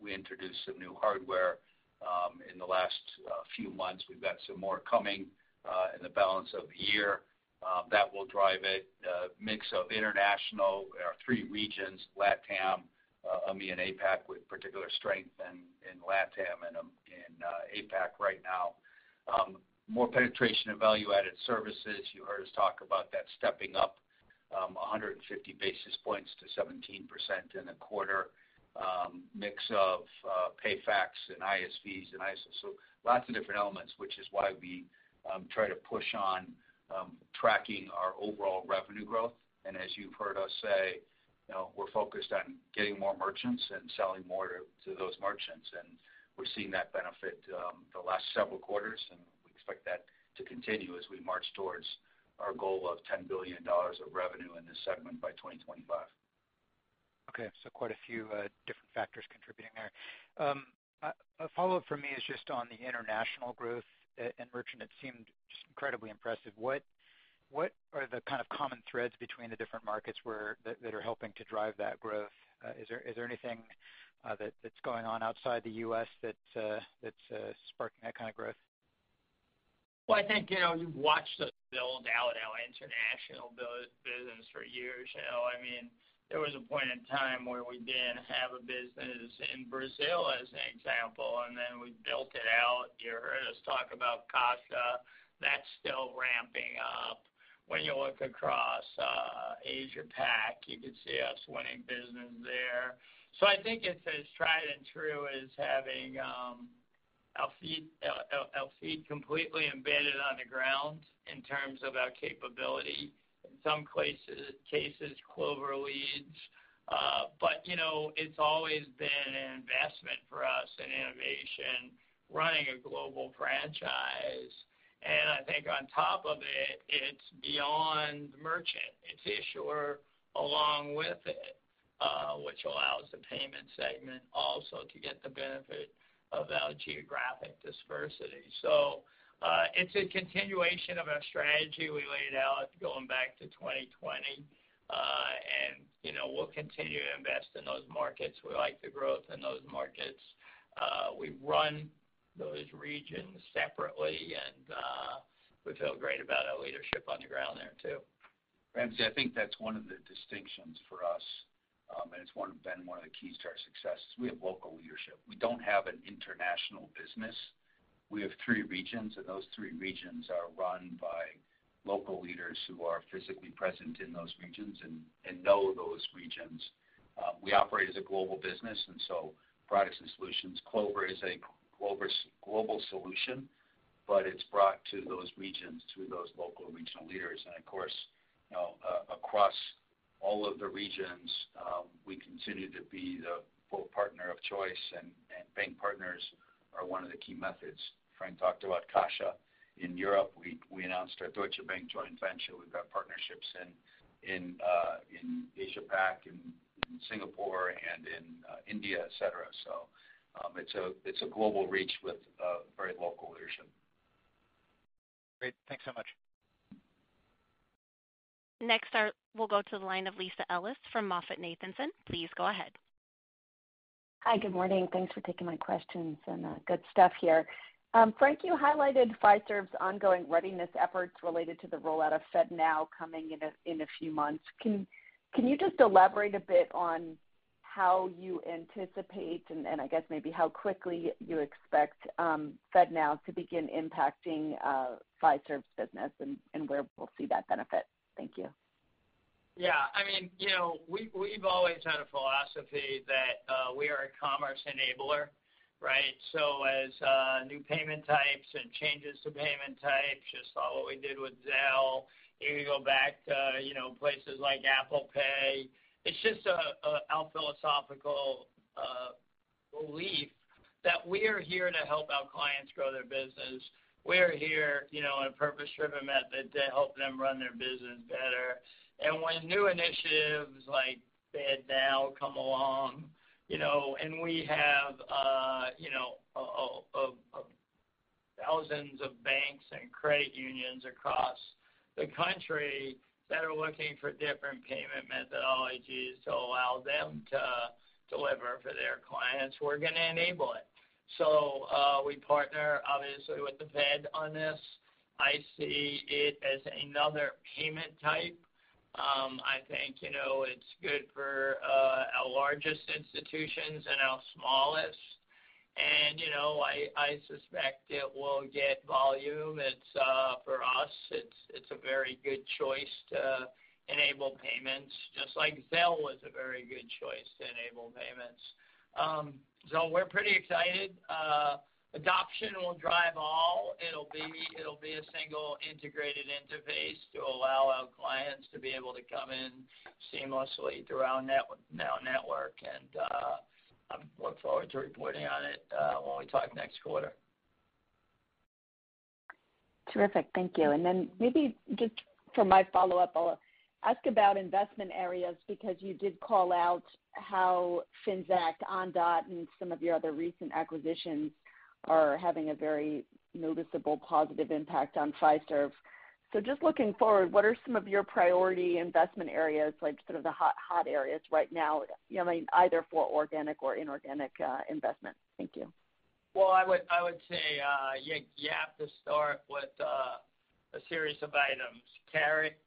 we introduced some new hardware Um, in the last uh, few months. We've got some more coming uh, in the balance of the year um, that will drive it. Uh, mix of international, our three regions, LATAM, EMEA and APAC, with particular strength in LATAM and um, in APAC right now. More penetration of value-added services. You heard us talk about that stepping up 150 basis points to 17% in the quarter. Um, mix of uh, PayFacs and ISVs and ISOs. Lots of different elements, which is why we um, try to push on um, tracking our overall revenue growth. And as you've heard us say, you know, we're focused on getting more merchants and selling more to those merchants. And we're seeing that benefit the last several quarters, and we expect that to continue as we march towards our goal of $10 billion of revenue in this segment by 2025. Okay. So quite a few uh, different factors contributing there. Um, uh, a follow-up for me is just on the international growth uh, in merchant. It seemed just incredibly impressive. What are the kind of common threads between the different markets that are helping to drive that growth? Is there anything that's going on outside the U.S. that's sparking that kind of growth? Well, I think, you know, you've watched us build out our international business for years. There was a point in time where we didn't have a business in Brazil, as an example, and then we built it out. You heard us talk about Caixa. That's still ramping up. When you look across uh, Asia Pac, you could see us winning business there. So I think it's as tried and true as having um, our feet completely embedded on the ground in terms of our capability. In some cases, Clover leads. Uh, but, you know, it's always been an investment for us in innovation, running a global franchise. And I think on top of it, it's beyond merchant. It's issuer along with it, uh, which allows the payment segment also to get the benefit of our geographic diversity. Uh, it's a continuation of our strategy we laid out going back to 2020. Uh, you know, we'll continue to invest in those markets. We like the growth in those markets. Uh, we run those regions separately, and we feel great about our leadership on the ground there too. Ramsey, I think that's one of the distinctions for us, um, and it's been one of the keys to our success, is we have local leadership. We don't have an international business. We have three regions, and those three regions are run by local leaders who are physically present in those regions and know those regions. Uh, we operate as a global business, and so products and solutions. Clover is a global solution, but it's brought to those regions through those local regional leaders. And of course, you know, uh, across all of the regions, uh, we continue to be the full partner of choice, and bank partners are one of the key methods. Frank talked about Caixa. In Europe, we announced our Deutsche Bank joint venture. We've got partnerships in uh, Asia Pac, in Singapore and in uh, India, et cetera. So um, it's a global reach with uh, very local leadership. Great. Thanks so much. Next, we'll go to the line of Lisa Ellis from MoffettNathanson. Please go ahead. Hi, good morning. Thanks for taking my questions and good stuff here. Um, Frank, you highlighted Fiserv's ongoing readiness efforts related to the rollout of FedNow coming in a few months. Can you just elaborate a bit on how you anticipate and I guess maybe how quickly you expect um, FedNow to begin impacting uh, Fiserv's business and where we'll see that benefit? Thank you. Yeah. I mean, you know, we we've always had a philosophy that uh, we are a commerce enabler, right? So as uh, new payment types and changes to payment types, just saw what we did with Zelle. You can go back to, you know, places like Apple Pay. It's just our philosophical uh, belief that we are here to help our clients grow their business. We're here, you know, in a purpose-driven method to help them run their business better. And when new initiatives like FedNow come along, you know, and we have, you know, thousands of banks and credit unions across the country that are looking for different payment methodologies to allow them to deliver for their clients, we're gonna enable it. So uh we partner obviously with the Fed on this. I see it as another payment type. Um, I think, you know, it's good for uh, our largest institutions and our smallest. And you know, I suspect it will get volume. It's uh, for us, it's it's a very good choice to enable payments, just like Zelle was a very good choice to enable payments. Um, so we're pretty excited. Uh, Adoption will drive all. It'll be a single integrated interface to allow our clients to be able to come in seamlessly through our Network. Uh, I look forward to reporting on it uh, when we talk next quarter. Terrific. Thank you. And then maybe just for my follow-up, I'll ask about investment areas because you did call out how Finxact, Ondot, and some of your other recent acquisitions are having a very noticeable positive impact on Fiserv. Just looking forward, what are some of your priority investment areas, like sort of the hot areas right now, I mean, either for organic or inorganic uh, investment? Thank you. Well, I would say uh, you have to start with uh, a series of items. Carat,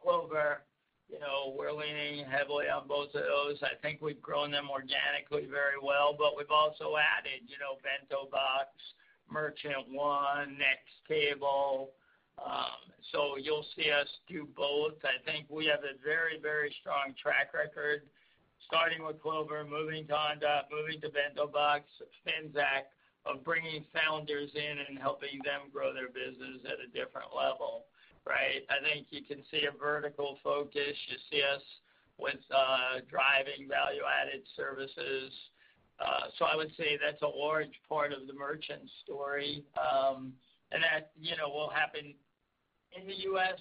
Clover, you know, we're leaning heavily on both of those. I think we've grown them organically very well, but we've also added, you know, BentoBox, Merchant One, Nextable. Um, so you'll see us do both. I think we have a very, very strong track record, starting with Clover, moving to Ondot, moving to BentoBox, Finxact, of bringing founders in and helping them grow their business at a different level, right? I think you can see a vertical focus. You see us with uh, driving value-added services. Uh, so I would say that's a large part of the merchant story. Um, and that, you know, will happen in the U.S.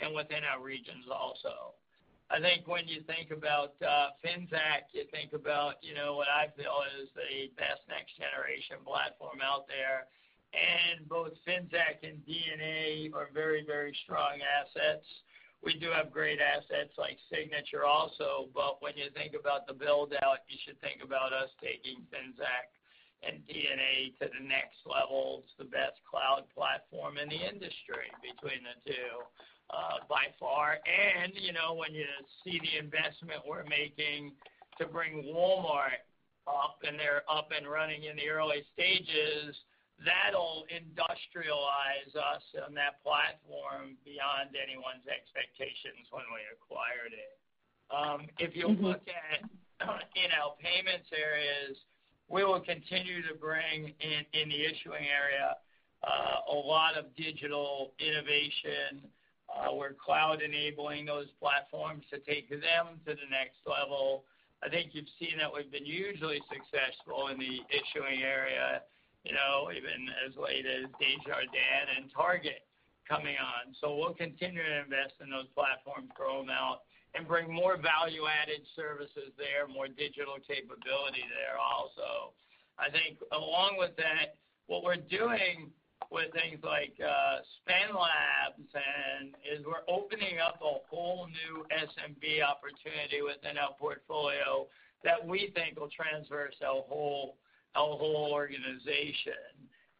and within our regions also. I think when you think about uh, Finxact, you think about, you know, what I feel is the best next generation platform out there. And both Finxact and DNA are very, very strong assets. We do have great assets like Signature also, but when you think about the build-out, you should think about us taking Finxact and DNA to the next level. It's the best cloud platform in the industry between the two, uh, by far. And, you know, when you see the investment we're making to bring Walmart up, and they're up and running in the early stages, that'll industrialize us on that platform beyond anyone's expectations when we acquired it. Um, if you mm-hmm. look at in our payments areas, we will continue to bring in the issuing area uh, a lot of digital innovation. Uh, we're cloud enabling those platforms to take them to the next level. I think you've seen that we've been hugely successful in the issuing area, you know, even as late as Desjardins and Target coming on. So we'll continue to invest in those platforms, grow them out, and bring more value-added services there, more digital capability there also. I think along with that, what we're doing with things like uh, SpendLabs is we're opening up a whole new SMB opportunity within our portfolio that we think will transverse our whole organization.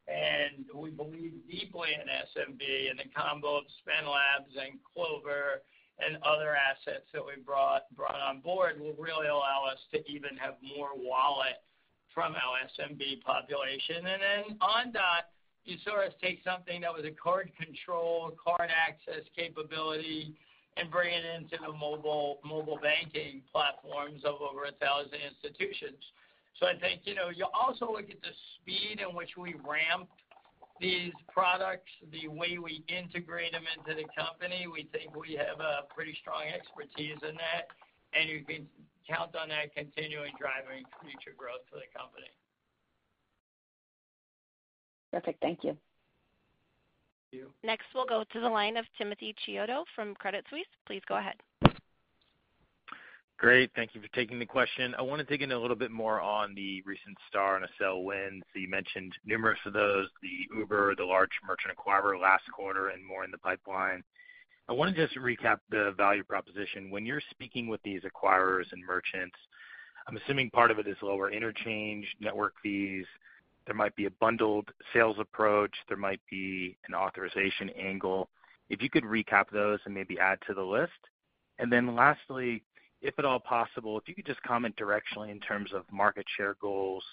And we believe deeply in SMB and the combo of SpendLabs and Clover and other assets that we brought on board will really allow us to even have more wallet from our SMB population. And then Ondot, you saw us take something that was a card control, card access capability and bring it into the mobile banking platforms of over 1,000 institutions. I think, you know, you also look at the speed in which we ramp these products, the way we integrate them into the company. We think we have a pretty strong expertise in that, and you can count on that continuing driving future growth for the company. Perfect. Thank you. Thank you. Next, we'll go to the line of Timothy Chiodo from Credit Suisse. Please go ahead. Great. Thank you for taking the question. I want to dig in a little bit more on the recent STAR and Accel wins. You mentioned numerous of those, the Uber, the large merchant acquirer last quarter and more in the pipeline. I want to just recap the value proposition. When you're speaking with these acquirers and merchants, I'm assuming part of it is lower interchange, network fees. There might be a bundled sales approach. There might be an authorization angle. If you could recap those and maybe add to the list. And then lastly, if at all possible, if you could just comment directionally in terms of market share goals.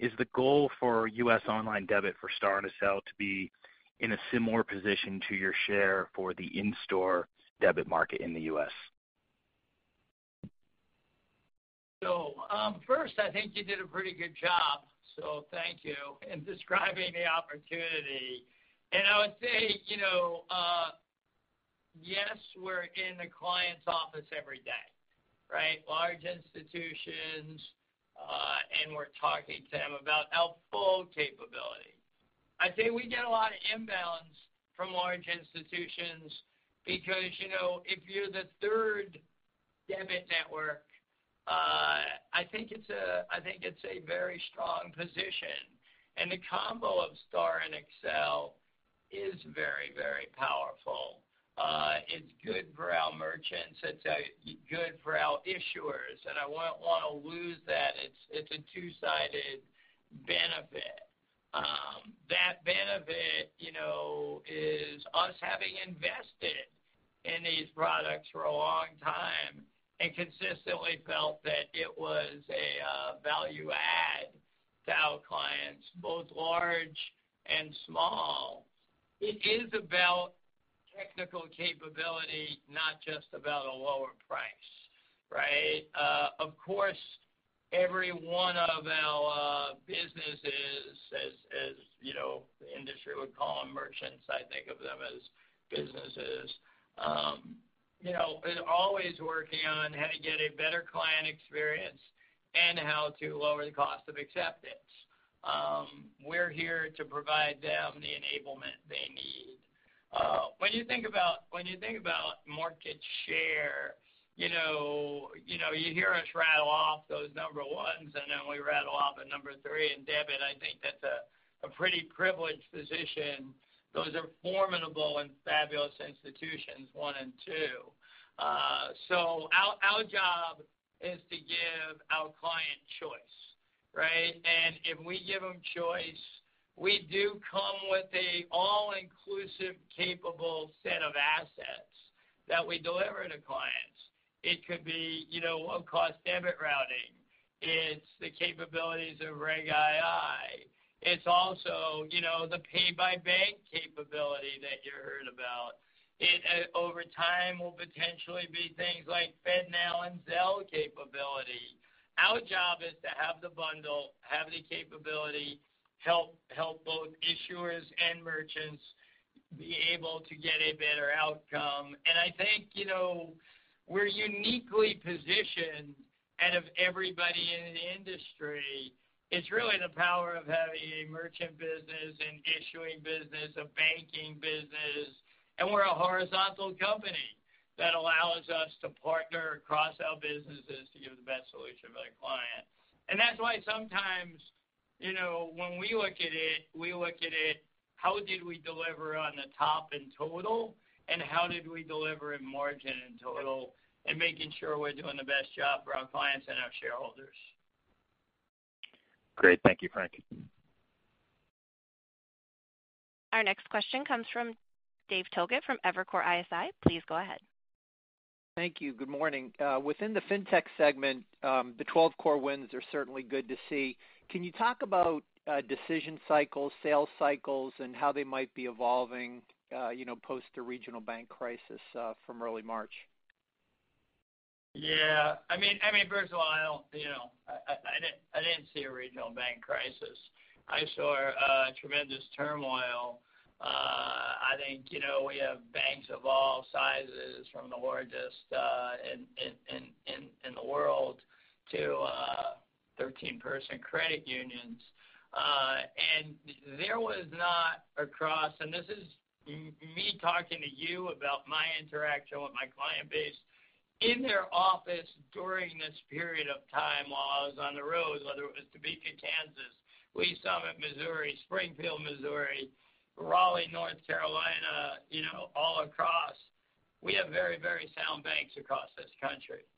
Is the goal for U.S. online debit for STAR and Accel to be in a similar position to your share for the in-store debit market in the U.S.? So, um, First, I think you did a pretty good job, so thank you, in describing the opportunity. And I would say, you know, uh, yes, we're in the client's office every day, right? Large institutions, uh, and we're talking to them about our full capability. I'd say we get a lot of inbounds from large institutions because, you know, if you're the third debit network, uh, I think it's a very strong position. And the combo of STAR and Accel is very, very powerful. Uh, it's good for our merchants. It's good for our issuers, and I wouldn't wanna lose that. It's a two-sided benefit. Um, that benefit, you know, is us having invested in these products for a long time and consistently felt that it was a uh, value add to our clients, both large and small. It is about technical capability, not just about a lower price, right? Uh, of course, every one of our uh, businesses, as you know, the industry would call them merchants, I think of them as businesses, um, you know, is always working on how to get a better client experience and how to lower the cost of acceptance. Um, we're here to provide them the enablement they need. Uh, when you think about when you think about market share, you know, you know, you hear us rattle off those number ones, and then we rattle off a number three in debit. I think that's a pretty privileged position. Those are formidable and fabulous institutions, one and two. Uh, our our job is to give our client choice, right? And if we give them choice, we do come with a all-inclusive capable set of assets that we deliver to clients. It could be, you know, low-cost debit routing. It's the capabilities of Reg II. It's also, you know, the pay by bank capability that you heard about. It uh, over time will potentially be things like FedNow and Zelle capability. Our job is to have the bundle, have the capability, help both issuers and merchants be able to get a better outcome. And I think, you know, we're uniquely positioned out of everybody in the industry. It's really the power of having a merchant business, an issuing business, a banking business, and we're a horizontal company that allows us to partner across our businesses to give the best solution for the client. And that's why sometimes, you know, when we look at it, we look at it, how did we deliver on the top in total, and how did we deliver in margin in total? and making sure we're doing the best job for our clients and our shareholders. Great. Thank you, Frank. Our next question comes from Dave Togut from Evercore ISI. Please go ahead. Thank you. Good morning. Uh, within the Fintech segment, um, the 12 core wins are certainly good to see. Can you talk about uh, decision cycles, sales cycles, and how they might be evolving, uh, you know, post the regional bank crisis from early March? Yeah. I mean, first of all, I don't, you know, I didn't see a regional bank crisis. I saw tremendous turmoil. Uh, I think, you know, we have banks of all sizes from the largest uh, in the world to uh, 13-person credit unions. Uh and there was not across, and this is me talking to you about my interaction with my client base in their office during this period of time while I was on the road, whether it was Topeka, Kansas, Lee's Summit, Missouri, Springfield, Missouri, Raleigh, North Carolina, you know, all across. We have very, very sound banks across this country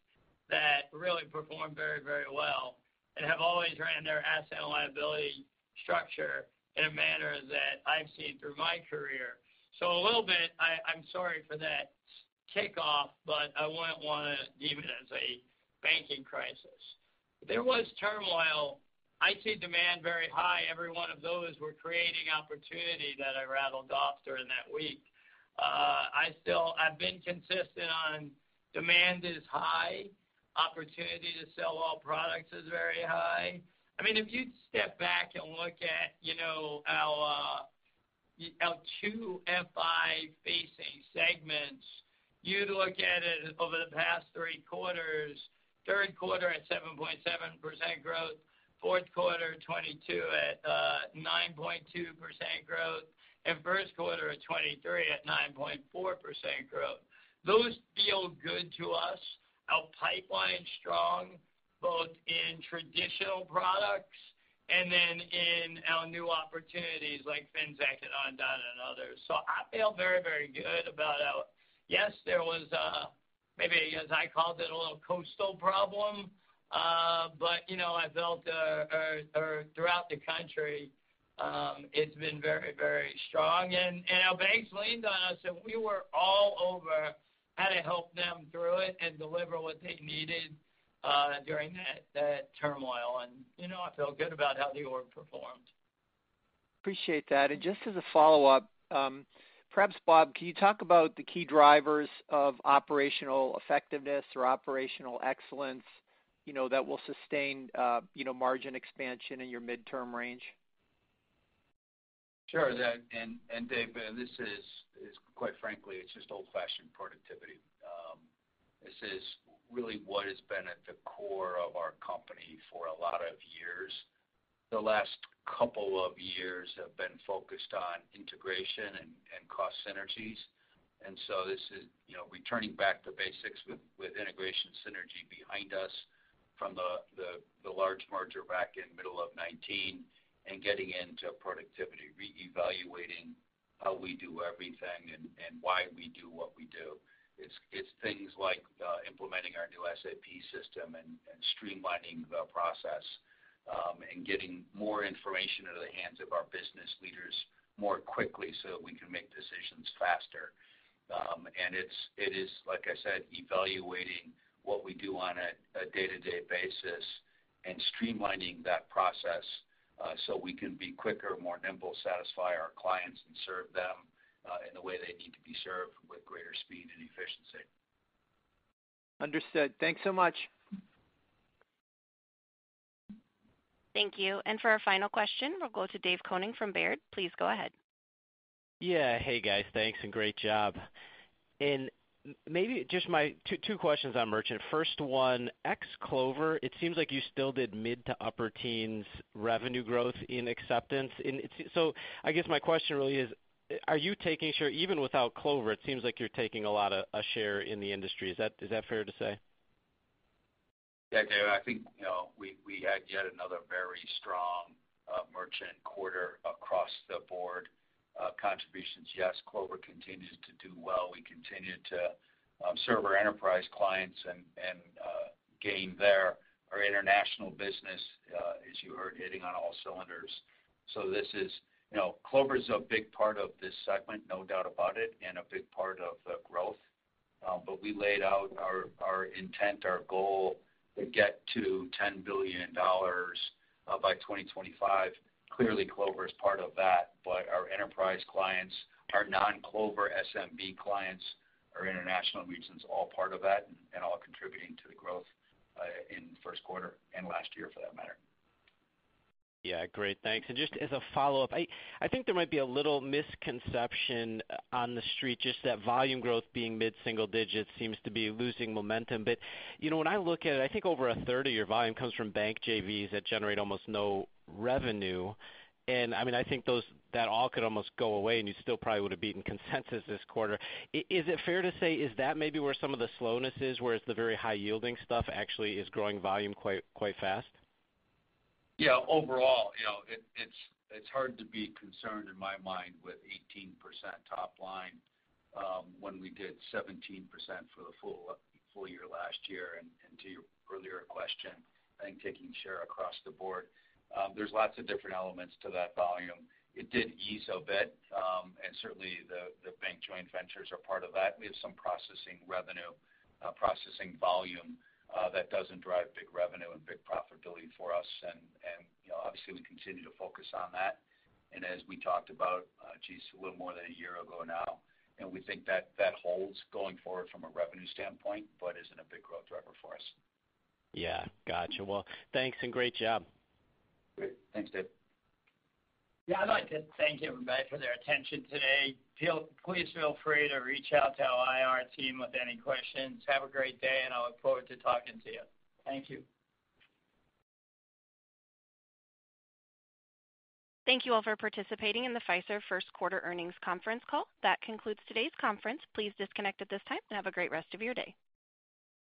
that really perform very, very well and have always ran their asset and liability structure in a manner that I've seen through my career. So a little bit, I'm sorry for that kickoff, but I wouldn't wanna deem it as a banking crisis. There was turmoil. I see demand very high. Every one of those were creating opportunity that I rattled off during that week. Uh, I've been consistent on demand is high, opportunity to sell all products is very high. I mean, if you step back and look at, you know, our uh, two FI-facing segments, you'd look at it over the past three quarters, third quarter at 7.7% growth, fourth quarter 2022 at uh, 9.2% growth, and first quarter of 2023 at 9.4% growth. Those feel good to us. Our pipeline's strong, both in traditional products and then in our new opportunities like Finxact and Ondot and others. So I feel very, very good about our. Yes, there was uh, maybe, as I called it, a little coastal problem. Uh, you know, I felt uh, uh, throughout the country, um, it's been very, very strong. And our banks leaned on us, and we were all over how to help them through it and deliver what they needed during that turmoil. And you know, I feel good about how the org performed. Appreciate that. And just as a follow-up, um, perhaps Bob, can you talk about the key drivers of operational effectiveness or operational excellence, you know, that will sustain, uh, you know, margin expansion in your midterm range? Sure. That and and Dave, uh, this is is quite frankly, it's just old-fashioned productivity. Um, this is really what has been at the core of our company for a lot of years. The last couple of years have been focused on integration and cost synergies. And so this is, you know, returning back to basics with integration synergy behind us from the large merger back in middle of 2019 and getting into productivity, reevaluating how we do everything and why we do what we do. It's things like uh, implementing our new SAP system and streamlining the process um, and getting more information into the hands of our business leaders more quickly so that we can make decisions faster. Um, and it's it is, like I said, evaluating what we do on a day-to-day basis and streamlining that process uh, so we can be quicker, more nimble, satisfy our clients, and serve them uh, in the way they need to be served with greater speed and efficiency. Understood. Thanks so much. Thank you. And for our final question, we'll go to Dave Koning from Baird. Please go ahead. Yeah. Hey, guys. Thanks, and great job. Maybe just my two questions on merchant. First one, ex-Clover, it seems like you still did mid to upper teens revenue growth in acceptance. So I guess my question really is, are you taking share even without Clover? It seems like you're taking a lot of a share in the industry. Is that is that fair to say? Yeah, Dave, I think, you know, we we had yet another very strong uh, merchant quarter across the board. Uh, contributions, yes, Clover continues to do well. We continue to um, serve our enterprise clients and uh, gain there. Our international business, uh, as you heard, hitting on all cylinders. So this is, you know, Clover's a big part of this segment, no doubt about it, and a big part of the growth. Um, but we laid out our intent, our goal to get to $10 billion by 2025. Clearly, Clover is part of that, but our enterprise clients, our non-Clover SMB clients, our international regions, all part of that and all contributing to the growth uh, in first quarter and last year for that matter. Yeah, great. Thanks. And just as a follow-up, I think there might be a little misconception uh, on the street, just that volume growth being mid-single digits seems to be losing momentum. But you know, when I look at it, I think over a third of your volume comes from bank JVs that generate almost no revenue. And I mean, I think those that all could almost go away, and you still probably would have beaten consensus this quarter. Is it fair to say, is that maybe where some of the slowness is, whereas the very high-yielding stuff actually is growing volume quite quite fast? Yeah. Overall, you know, it's it's hard to be concerned in my mind with 18% top line, um, when we did 17% for the full full year last year. And to your earlier question, I think taking share across the board. Um, there's lots of different elements to that volume. It did ease a bit, um, and certainly the bank joint ventures are part of that. We have some processing revenue, uh, processing volume, uh, that doesn't drive big revenue and big profitability for us. And you know, obviously, we continue to focus on that. And as we talked about, uh, geez, a little more than a year ago now, and we think that holds going forward from a revenue standpoint, but isn't a big growth driver for us. Yeah. Gotcha. Well, thanks and great job. Great. Thanks, Dave. Yeah, I'd like to thank everybody for their attention today. Please feel free to reach out to our IR team with any questions. Have a great day, and I look forward to talking to you. Thank you. Thank you all for participating in the Fiserv first quarter earnings conference call. That concludes today's conference. Please disconnect at this time and have a great rest of your day.